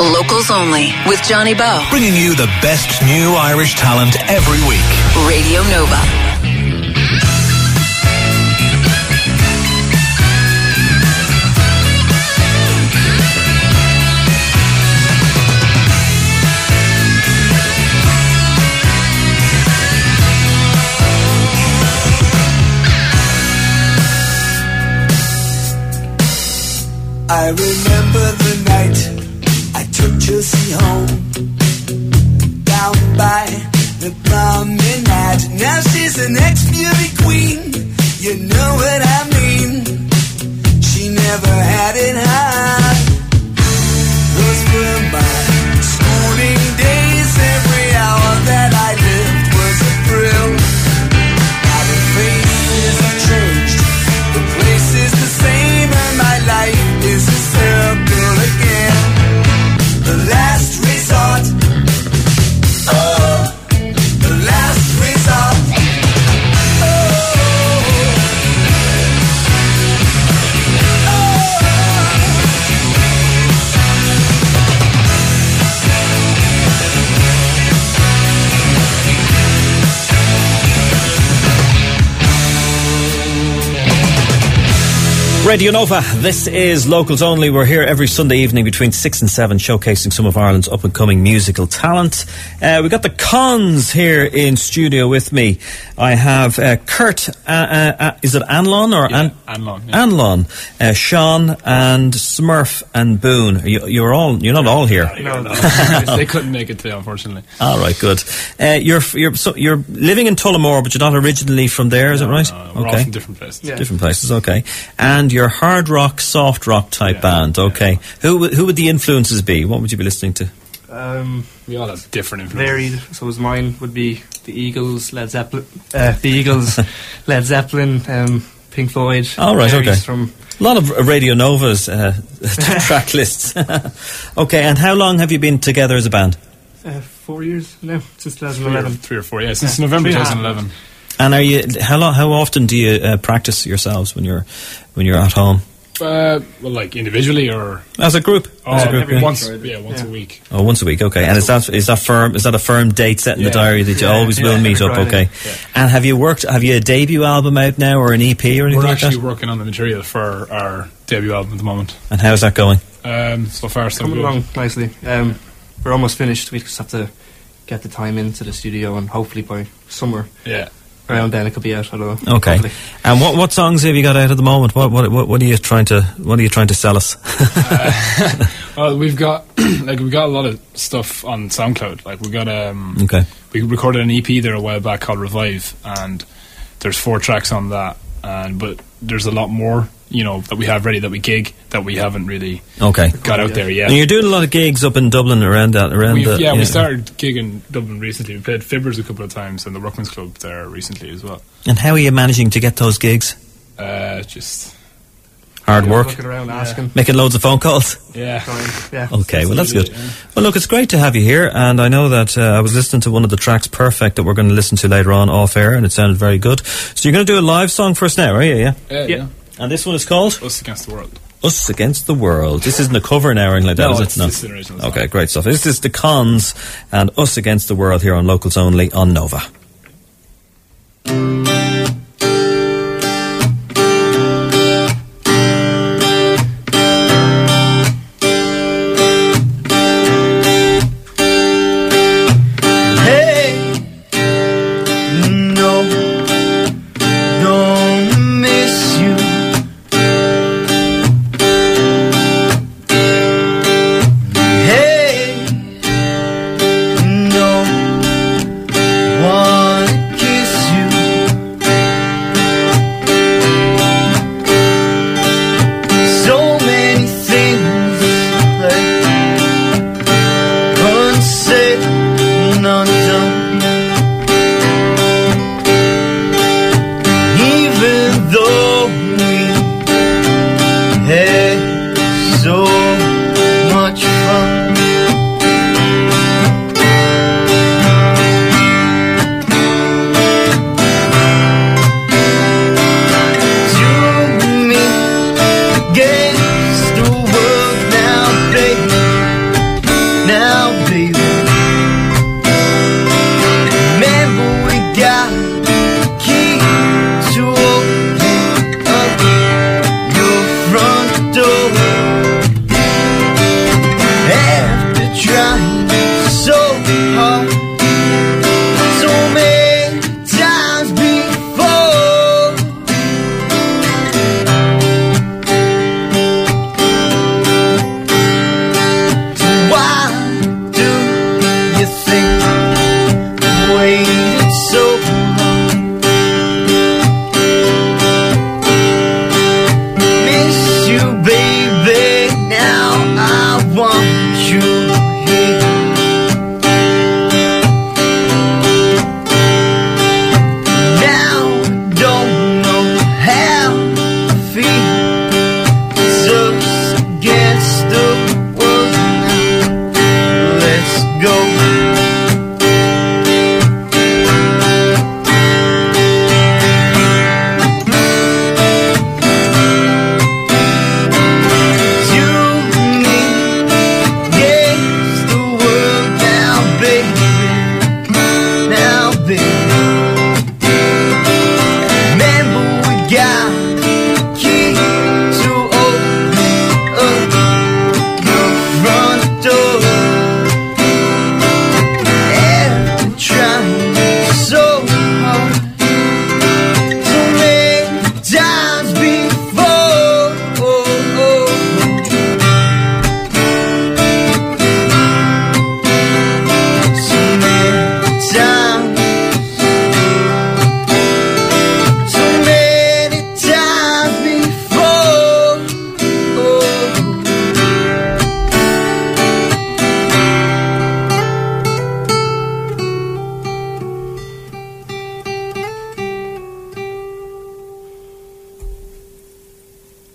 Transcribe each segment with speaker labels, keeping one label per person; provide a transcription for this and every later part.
Speaker 1: Locals only with Johnny Bowe.
Speaker 2: Bringing you the best new Irish talent every week.
Speaker 1: Radio Nova.
Speaker 3: I remember the night I took Chelsea home down by the promenade. Now she's the next beauty queen. You know what I mean? She never had it hard.
Speaker 4: Radio Nova, this is Locals Only. We're here every Sunday evening between 6 and 7, showcasing some of Ireland's up and coming musical talent. Uh, we've got the Conns here in studio with me. I have uh, Kurt, uh, uh, uh, is it Anlon or
Speaker 5: Yeah,
Speaker 4: An-
Speaker 5: Anlon, yeah.
Speaker 4: Anlon, uh, Sean, and Smurf and Boone. You, you're all, you're not all here.
Speaker 5: No, no. they couldn't make it today, unfortunately.
Speaker 4: All right, good. Uh, you're you're so you're living in Tullamore, but you're not originally from there, is it right?
Speaker 5: We're all from different places.
Speaker 4: Different places, okay. And your hard rock, soft rock type band, okay. Who would- who would the influences be? What would you be listening to?
Speaker 6: Um,
Speaker 5: We all have different influences.
Speaker 6: varied. So as mine would be the Eagles, Led Zeppelin, uh, the Eagles, Led Zeppelin, um, Pink Floyd.
Speaker 4: All right, okay.
Speaker 6: From
Speaker 4: A lot of Radio Nova's uh, track lists. okay, and how long have you been together as a band?
Speaker 6: uh, four years now, since
Speaker 5: Three or,
Speaker 6: 2011.
Speaker 5: three or four, yeah, since November
Speaker 6: Three and a half.
Speaker 5: 2011.
Speaker 4: And are you how long, how often do you uh, practice yourselves when you're when you're at home
Speaker 5: Uh, well, like individually or
Speaker 4: as a group?
Speaker 5: oh,
Speaker 4: as a group, yeah.
Speaker 5: once, yeah, once a week.
Speaker 4: Oh, once a week, okay. And is that is that firm? Is that a firm date set in the diary that you
Speaker 6: Yeah,
Speaker 4: always
Speaker 6: yeah,
Speaker 4: will meet up?
Speaker 6: Friday.
Speaker 4: Okay. And have you worked? Have you a debut album out now or an EP or anything
Speaker 5: We're
Speaker 4: like
Speaker 5: actually
Speaker 4: that?
Speaker 5: working on the material for our debut album at the moment.
Speaker 4: And how's that going?
Speaker 5: Um, so far, so
Speaker 6: Coming
Speaker 5: good.
Speaker 6: along nicely. Um, we're almost finished. We just have to get the time into the studio, and hopefully by summer
Speaker 5: Yeah.
Speaker 6: Around then it could be out. I don't know.
Speaker 4: Okay.
Speaker 6: Hopefully.
Speaker 4: And what what songs have you got out at the moment? What what what, what are you trying to what are you trying to sell us?
Speaker 5: Well, we've got like we got a lot of stuff on SoundCloud. Like we got um,
Speaker 4: okay.
Speaker 5: we recorded an EP there a while back called Revive, and there's four tracks on that. And but there's a lot more, you know, that we have ready that we gig that we haven't really
Speaker 4: Okay.
Speaker 5: got out there yet.
Speaker 4: And you're doing a lot of gigs up in Dublin around that around
Speaker 5: We've,
Speaker 4: the
Speaker 5: yeah, we started gigging Dublin recently. We played Fibbers a couple of times and the Workman's Club there recently as well.
Speaker 4: And how are you managing to get those gigs?
Speaker 5: Uh, just
Speaker 4: Hard work,
Speaker 6: Looking around, asking.
Speaker 4: making loads of phone calls.
Speaker 5: yeah,
Speaker 6: yeah.
Speaker 4: Okay, well that's good.
Speaker 5: Yeah.
Speaker 4: Well, look, it's great to have you here, and I know that uh, I was listening to one of the tracks, "Perfect," that we're going to listen to later on off air, and it sounded very good. So you're going to do a live song for us now, are you? Yeah.
Speaker 5: yeah, yeah.
Speaker 4: And this one is called
Speaker 5: Us against the world.
Speaker 4: "Us Against the World." This isn't a cover now or anything like that,
Speaker 5: No,
Speaker 4: is
Speaker 5: it's-
Speaker 4: it?
Speaker 5: original.
Speaker 4: Okay, great stuff. This is the Conns and "Us Against the World" here on Locals Only on Nova.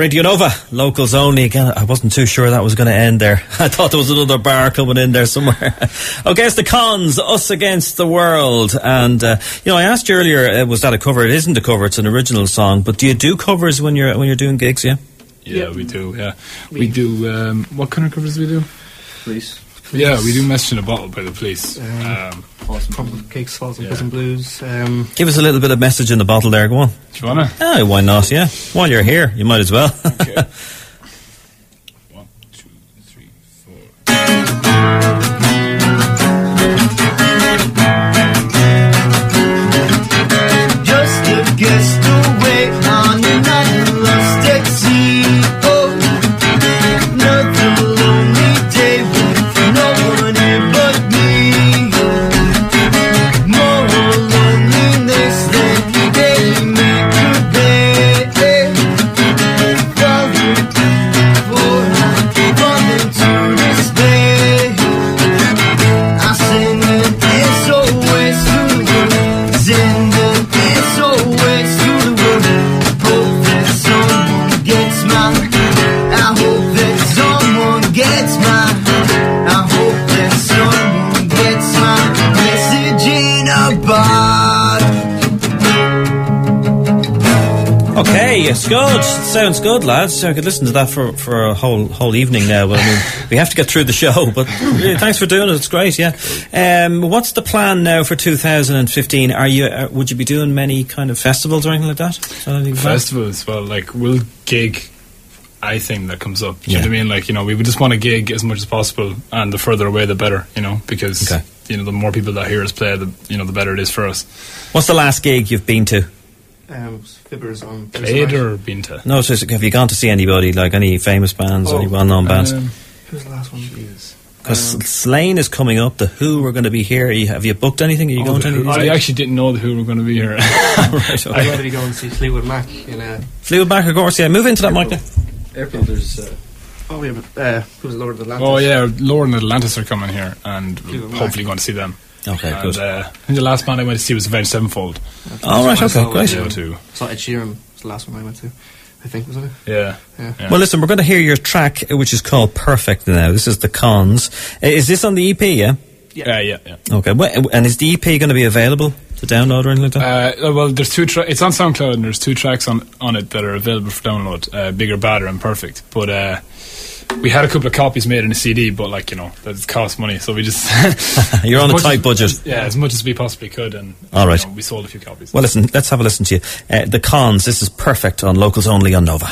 Speaker 4: Radio Nova, locals only. Again, I wasn't too sure that was going to end there. I thought there was another bar coming in there somewhere. okay, it's the Conns, us against the world. And, uh, you know, I asked you earlier, uh, was that a cover? It isn't a cover, it's an original song. But do you do covers when you're, when you're doing gigs, yeah?
Speaker 5: Yeah, we do. Yeah, we do. Um, what kind of covers do we do?
Speaker 6: Police.
Speaker 5: Yeah, we do "Message in a Bottle" by the Police.
Speaker 6: Um,
Speaker 5: Um,
Speaker 6: Probably Cakes, Folsom
Speaker 5: Yeah.
Speaker 6: Prison Blues. Um,
Speaker 4: Give us a little bit of message in the bottle there, go on.
Speaker 5: do you wanna?
Speaker 4: Oh, why not, yeah? While you're here, you might as well.
Speaker 5: Okay. One, two, three, four.
Speaker 4: Good. Sounds good, lads. I could listen to that for, for a whole whole evening now. But I mean, we have to get through the show. But yeah, thanks for doing it. It's great. Yeah. Um, what's the plan now for 2015? Are you uh, would you be doing many kind of festivals or anything like that? Is that anything?
Speaker 5: Festivals, well, like we'll gig I think that comes up. Do you
Speaker 4: Yeah.
Speaker 5: know what I mean? Like you know, we would just want to gig as much as possible, and the further away, the better. You know, because
Speaker 4: Okay.
Speaker 5: you know the more people that hear us play, the you know the better it is for us.
Speaker 4: What's the last gig you've been to?
Speaker 6: Um, Fibbers on Thursday
Speaker 5: Played or been to?
Speaker 4: No, so have you gone to see anybody like any famous bands,
Speaker 6: Oh,
Speaker 4: any well-known bands?
Speaker 5: Um,
Speaker 6: Who was the last one?
Speaker 4: Because
Speaker 6: Um,
Speaker 4: Slane is coming up. The Who are going to be here. You, have you booked anything? Are you
Speaker 6: Oh,
Speaker 4: going to any
Speaker 6: Who.
Speaker 5: I
Speaker 4: gigs?
Speaker 5: actually didn't know the who were going to be here.
Speaker 4: right,
Speaker 6: I'm
Speaker 4: okay.
Speaker 6: ready to go and see Fleetwood Mac in uh,
Speaker 4: Fleetwood Mac, of course. Yeah, move into that mic. there.
Speaker 6: April. There's uh, oh yeah, but uh, who was Lord of Atlantis?
Speaker 5: oh yeah, Lord and Atlantis are coming here, and
Speaker 6: Fleetwood
Speaker 5: we're
Speaker 6: Mac.
Speaker 5: hopefully going to see them.
Speaker 4: Okay,
Speaker 5: and,
Speaker 4: good.
Speaker 5: Uh, I think the last band I went to see was Avenged Sevenfold.
Speaker 4: All right,
Speaker 6: I
Speaker 4: okay,
Speaker 6: saw,
Speaker 4: great.
Speaker 5: Go to
Speaker 6: saw Ed Sheeran was the last one I went to. I think was it?
Speaker 5: yeah.
Speaker 6: Yeah.
Speaker 5: Yeah.
Speaker 4: Well, listen, we're going to hear your track, uh, which is called Perfect now. This is the Conns. Uh, Is this on the EP, yeah?
Speaker 5: Yeah, yeah, yeah.
Speaker 4: Okay. Wh- And is the EP going to be available to download or anything like that?
Speaker 5: Uh, well, there's two. Tra- it's on SoundCloud, and there's two tracks on, on it that are available for download: uh, "Bigger, Badder," and "Perfect." But uh, we had a couple of copies made in a CD, but like you know, that costs money, so we just
Speaker 7: You're on a tight
Speaker 5: as-
Speaker 7: budget.
Speaker 5: yeah, as much as we possibly could, and
Speaker 7: All right.
Speaker 5: you know, we sold a few copies.
Speaker 7: Well, listen, let's have a listen to you. Uh, the Conns, this is perfect on locals only on Nova.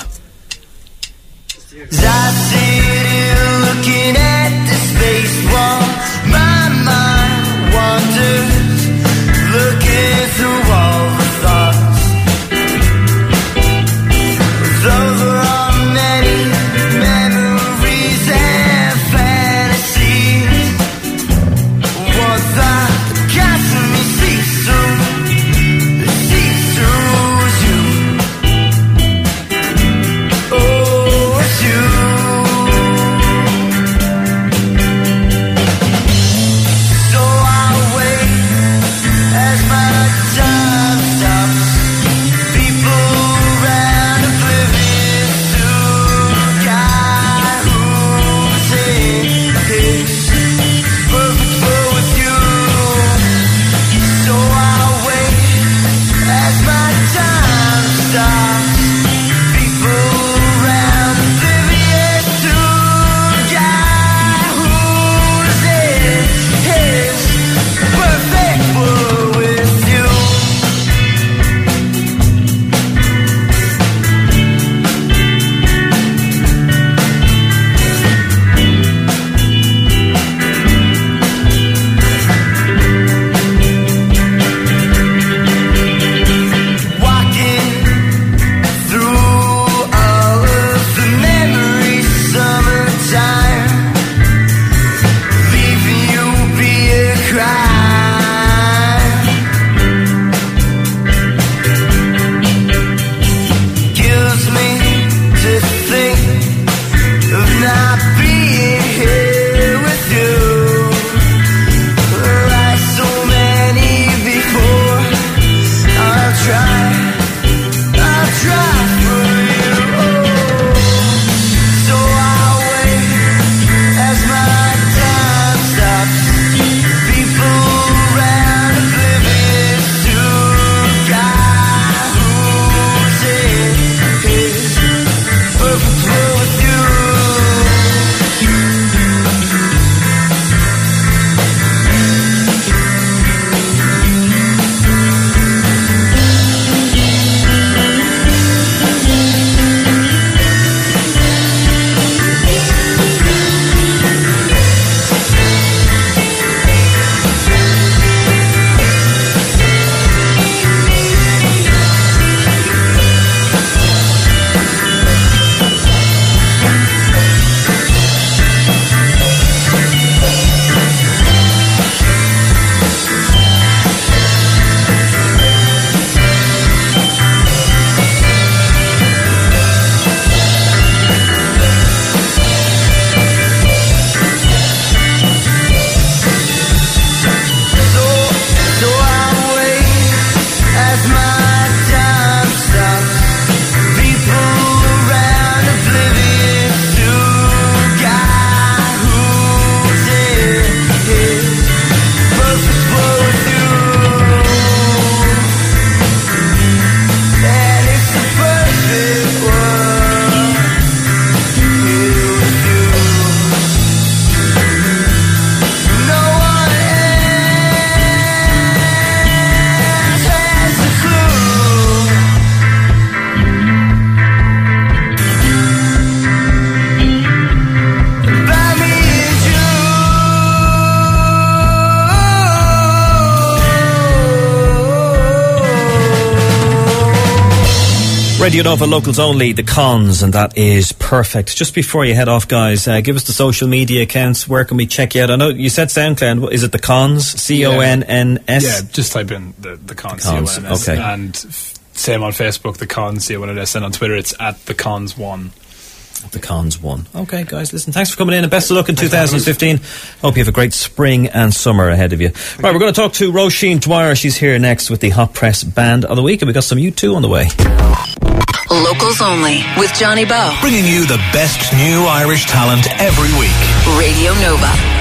Speaker 7: Radio Nova locals only, the Conns, and that is perfect. Just before you head off, guys, uh, give us the social media accounts. Where can we check you out? I know you said SoundCloud. Is it the Conns? C O N N S?
Speaker 5: Yeah, just type in the the cons,
Speaker 7: The cons,
Speaker 5: C-O-N-S,
Speaker 7: okay.
Speaker 5: and f- same on Facebook, the cons, C O N S, and on Twitter it's at the cons one.
Speaker 7: The cons one. Okay, guys, listen, thanks for coming in and best of luck in 2015. Hope you have a great spring and summer ahead of you. Right, we're going to talk to Roisin Dwyer. She's here next with the Hot Press Band of the Week, and we've got some U2 on the way.
Speaker 1: Locals only with Johnny Bowe.
Speaker 2: Bringing you the best new Irish talent every week.
Speaker 1: Radio Nova.